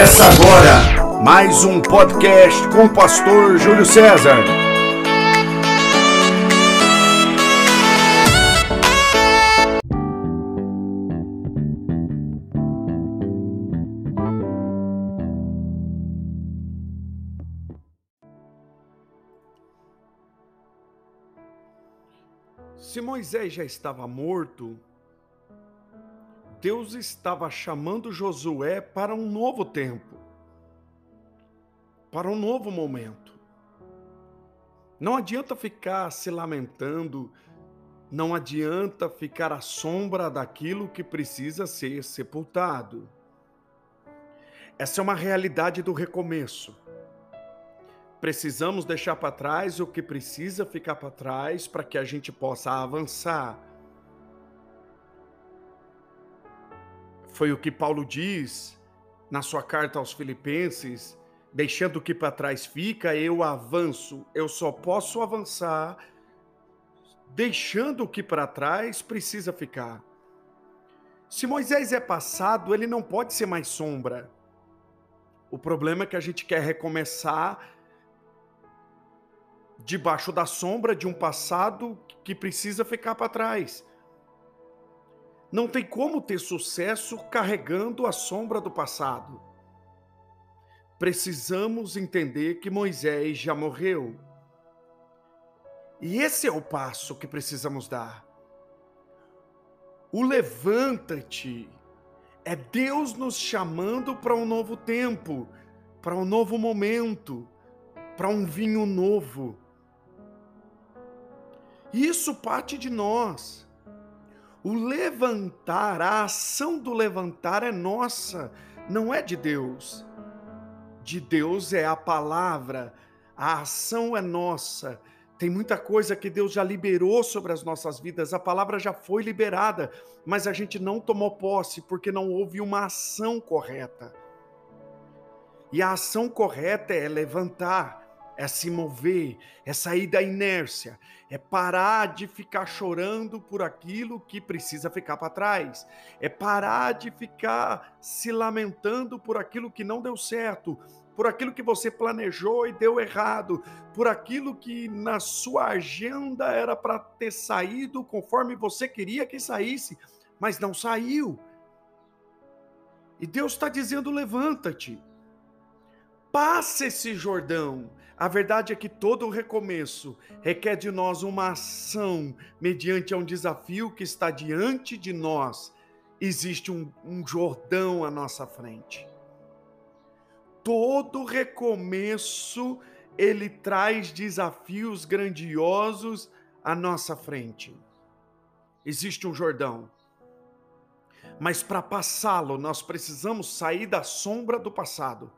Começa agora mais um podcast com o pastor Júlio César. Se Moisés já estava morto, Deus estava chamando Josué para um novo tempo, para um novo momento. Não adianta ficar se lamentando, não adianta ficar à sombra daquilo que precisa ser sepultado. Essa é uma realidade do recomeço. Precisamos deixar para trás o que precisa ficar para trás para que a gente possa avançar Foi o que Paulo diz na sua carta aos Filipenses: deixando o que para trás fica, eu avanço. Eu só posso avançar deixando o que para trás precisa ficar. Se Moisés é passado, ele não pode ser mais sombra. O problema é que a gente quer recomeçar debaixo da sombra de um passado que precisa ficar para trás. Não tem como ter sucesso carregando a sombra do passado. Precisamos entender que Moisés já morreu. E esse é o passo que precisamos dar. O levanta-te é Deus nos chamando para um novo tempo, para um novo momento, para um vinho novo. Isso parte de nós. O levantar, a ação do levantar é nossa, não é de Deus. De Deus é a palavra, a ação é nossa. Tem muita coisa que Deus já liberou sobre as nossas vidas, a palavra já foi liberada, mas a gente não tomou posse porque não houve uma ação correta. E a ação correta é levantar, é se mover, é sair da inércia, é parar de ficar chorando por aquilo que precisa ficar para trás, é parar de ficar se lamentando por aquilo que não deu certo, por aquilo que você planejou e deu errado, por aquilo que na sua agenda era para ter saído conforme você queria que saísse, mas não saiu. E Deus está dizendo: levanta-te, passa esse Jordão a verdade é que todo recomeço requer de nós uma ação mediante um desafio que está diante de nós. Existe um, um Jordão à nossa frente. Todo recomeço ele traz desafios grandiosos à nossa frente. Existe um Jordão. Mas para passá-lo, nós precisamos sair da sombra do passado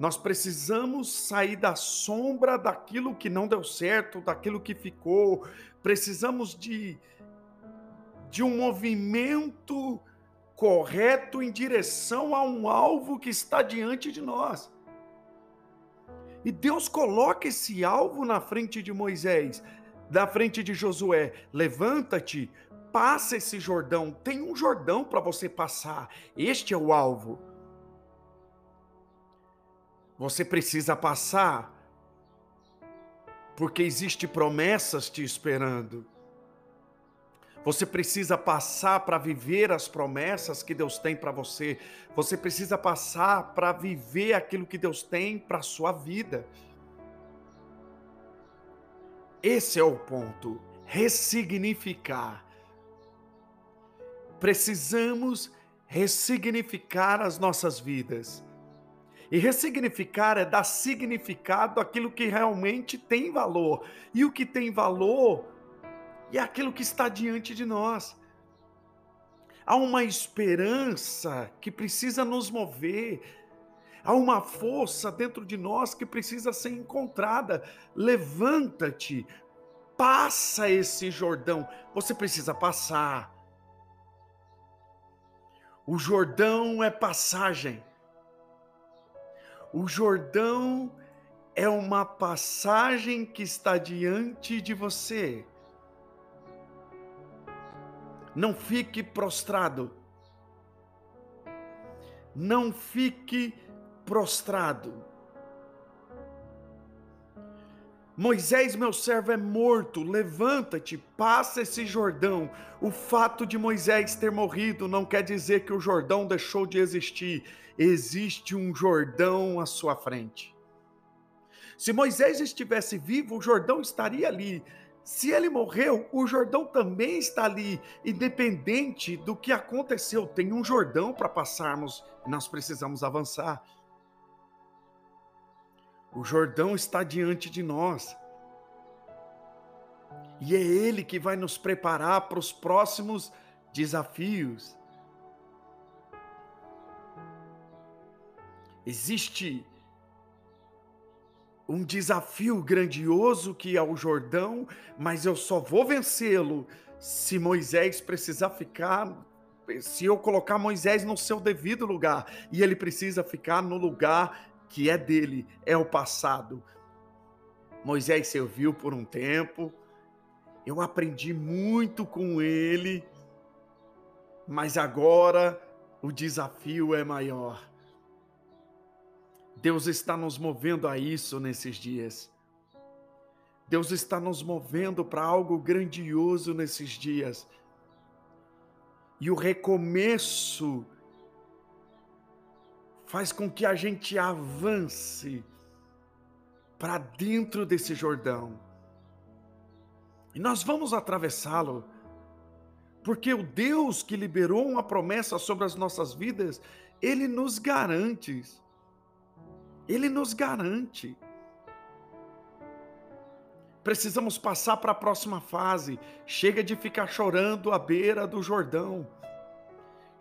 nós precisamos sair da sombra daquilo que não deu certo, daquilo que ficou. Precisamos de, de um movimento correto em direção a um alvo que está diante de nós. E Deus coloca esse alvo na frente de Moisés, na frente de Josué. Levanta-te, passa esse Jordão. Tem um Jordão para você passar. Este é o alvo. Você precisa passar, porque existe promessas te esperando. Você precisa passar para viver as promessas que Deus tem para você. Você precisa passar para viver aquilo que Deus tem para a sua vida. Esse é o ponto. Ressignificar. Precisamos ressignificar as nossas vidas. E ressignificar é dar significado àquilo que realmente tem valor. E o que tem valor é aquilo que está diante de nós. Há uma esperança que precisa nos mover. Há uma força dentro de nós que precisa ser encontrada. Levanta-te, passa esse Jordão. Você precisa passar. O Jordão é passagem. O Jordão é uma passagem que está diante de você. Não fique prostrado. não fique prostrado. Moisés, meu servo, é morto, levanta-te, passa esse Jordão. O fato de Moisés ter morrido não quer dizer que o Jordão deixou de existir. Existe um Jordão à sua frente. Se Moisés estivesse vivo, o Jordão estaria ali. Se ele morreu, o Jordão também está ali, independente do que aconteceu. Tem um Jordão para passarmos, nós precisamos avançar. O Jordão está diante de nós. E é Ele que vai nos preparar para os próximos desafios. Existe um desafio grandioso que é o Jordão, mas eu só vou vencê-lo se Moisés precisar ficar, se eu colocar Moisés no seu devido lugar, e ele precisa ficar no lugar que é dele, é o passado. Moisés serviu por um tempo, eu aprendi muito com ele, mas agora o desafio é maior. Deus está nos movendo a isso nesses dias. Deus está nos movendo para algo grandioso nesses dias. E o recomeço faz com que a gente avance para dentro desse Jordão. E nós vamos atravessá-lo, porque o Deus que liberou uma promessa sobre as nossas vidas, ele nos garante. Ele nos garante. Precisamos passar para a próxima fase. Chega de ficar chorando à beira do Jordão.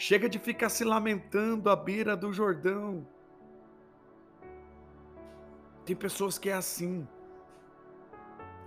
Chega de ficar se lamentando à beira do Jordão. Tem pessoas que é assim.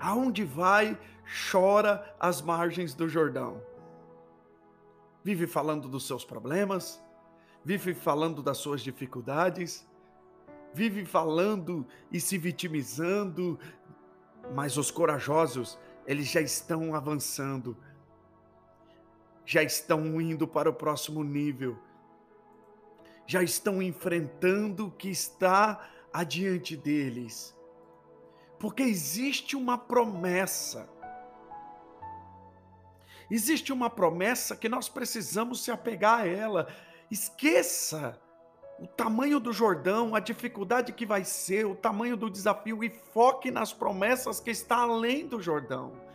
Aonde vai, chora às margens do Jordão. Vive falando dos seus problemas, vive falando das suas dificuldades, vive falando e se vitimizando, mas os corajosos, eles já estão avançando já estão indo para o próximo nível, já estão enfrentando o que está adiante deles, porque existe uma promessa. Existe uma promessa que nós precisamos se apegar a ela. Esqueça o tamanho do Jordão, a dificuldade que vai ser, o tamanho do desafio e foque nas promessas que está além do Jordão.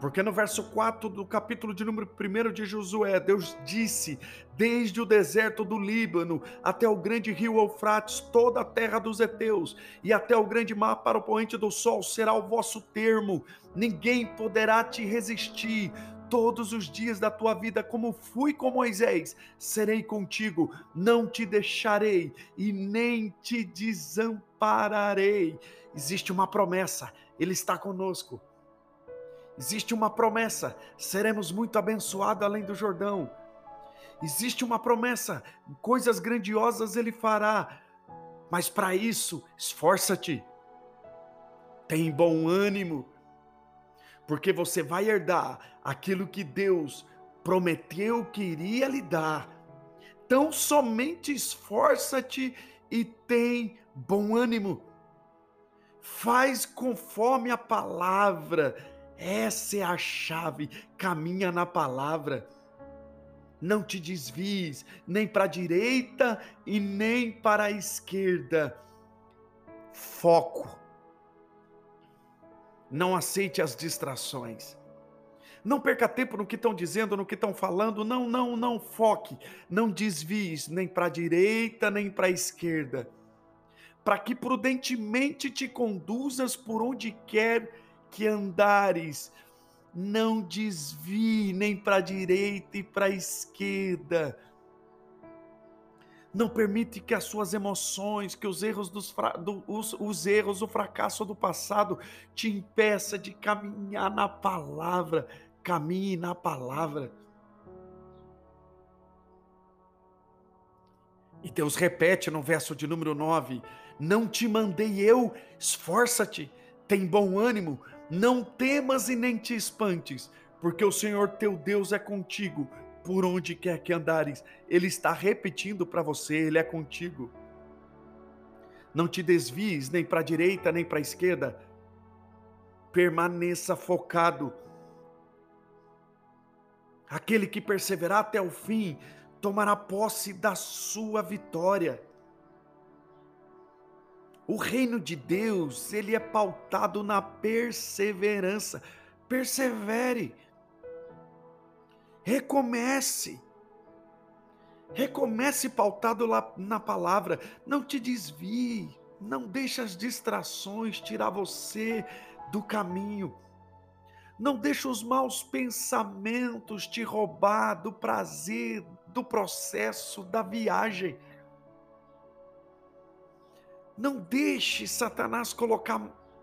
Porque no verso 4 do capítulo de número 1 de Josué, Deus disse: Desde o deserto do Líbano até o grande rio Eufrates, toda a terra dos heteus, e até o grande mar para o poente do sol será o vosso termo. Ninguém poderá te resistir. Todos os dias da tua vida, como fui com Moisés, serei contigo, não te deixarei e nem te desampararei. Existe uma promessa, Ele está conosco. Existe uma promessa: seremos muito abençoados além do Jordão. Existe uma promessa: coisas grandiosas Ele fará. Mas para isso, esforça-te. Tem bom ânimo, porque você vai herdar aquilo que Deus prometeu que iria lhe dar. Então somente esforça-te e tem bom ânimo. Faz conforme a palavra essa é a chave. Caminha na palavra. Não te desvies nem para a direita e nem para a esquerda. Foco. Não aceite as distrações. Não perca tempo no que estão dizendo, no que estão falando. Não, não, não foque. Não desvies nem para a direita nem para a esquerda. Para que prudentemente te conduzas por onde quer que andares, não desvie nem para a direita e para a esquerda. Não permite que as suas emoções, que os erros, dos, do, os, os erros, o fracasso do passado te impeça de caminhar na palavra. Caminhe na palavra. E Deus repete no verso de número 9: Não te mandei eu, esforça-te, tem bom ânimo, não temas e nem te espantes, porque o Senhor teu Deus é contigo por onde quer que andares. Ele está repetindo para você, ele é contigo. Não te desvies nem para a direita nem para a esquerda. Permaneça focado. Aquele que perseverar até o fim tomará posse da sua vitória. O reino de Deus, ele é pautado na perseverança. Persevere. Recomece. Recomece pautado na palavra. Não te desvie. Não deixe as distrações tirar você do caminho. Não deixe os maus pensamentos te roubar do prazer, do processo, da viagem. Não deixe Satanás colocar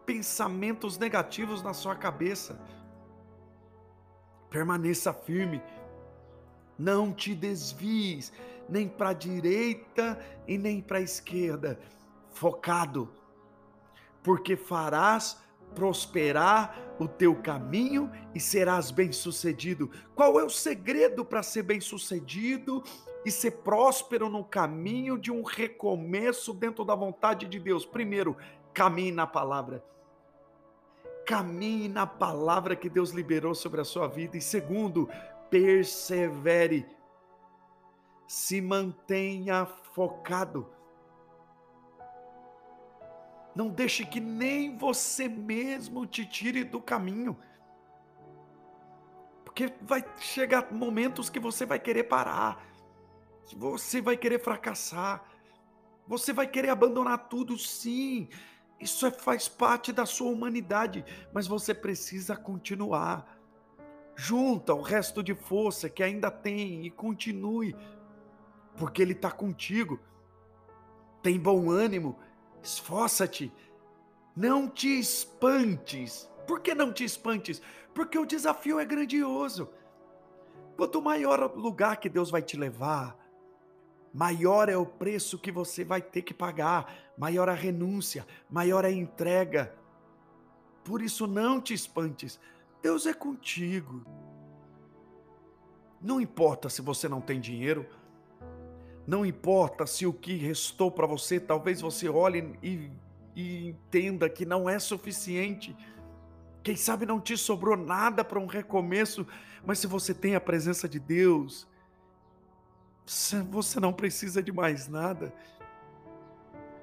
pensamentos negativos na sua cabeça. Permaneça firme. Não te desvies nem para a direita e nem para a esquerda. Focado, porque farás prosperar o teu caminho e serás bem-sucedido. Qual é o segredo para ser bem-sucedido e ser próspero no caminho de um recomeço dentro da vontade de Deus? Primeiro, caminhe na palavra. Caminhe na palavra que Deus liberou sobre a sua vida. E segundo, persevere. Se mantenha focado não deixe que nem você mesmo te tire do caminho. Porque vai chegar momentos que você vai querer parar. Você vai querer fracassar. Você vai querer abandonar tudo, sim. Isso é, faz parte da sua humanidade, mas você precisa continuar. Junta o resto de força que ainda tem e continue, porque Ele está contigo. Tem bom ânimo, Esforça-te. Não te espantes. Por que não te espantes? Porque o desafio é grandioso. Quanto maior o lugar que Deus vai te levar, maior é o preço que você vai ter que pagar, maior a renúncia, maior a entrega. Por isso não te espantes. Deus é contigo. Não importa se você não tem dinheiro, não importa se o que restou para você, talvez você olhe e, e entenda que não é suficiente. Quem sabe não te sobrou nada para um recomeço, mas se você tem a presença de Deus, você não precisa de mais nada.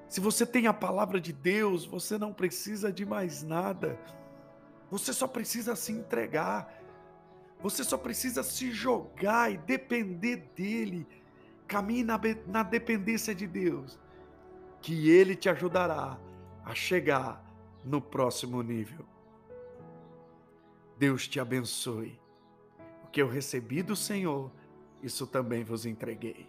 Se você tem a palavra de Deus, você não precisa de mais nada. Você só precisa se entregar. Você só precisa se jogar e depender dele Caminhe na, na dependência de Deus, que Ele te ajudará a chegar no próximo nível. Deus te abençoe. O que eu recebi do Senhor, isso também vos entreguei.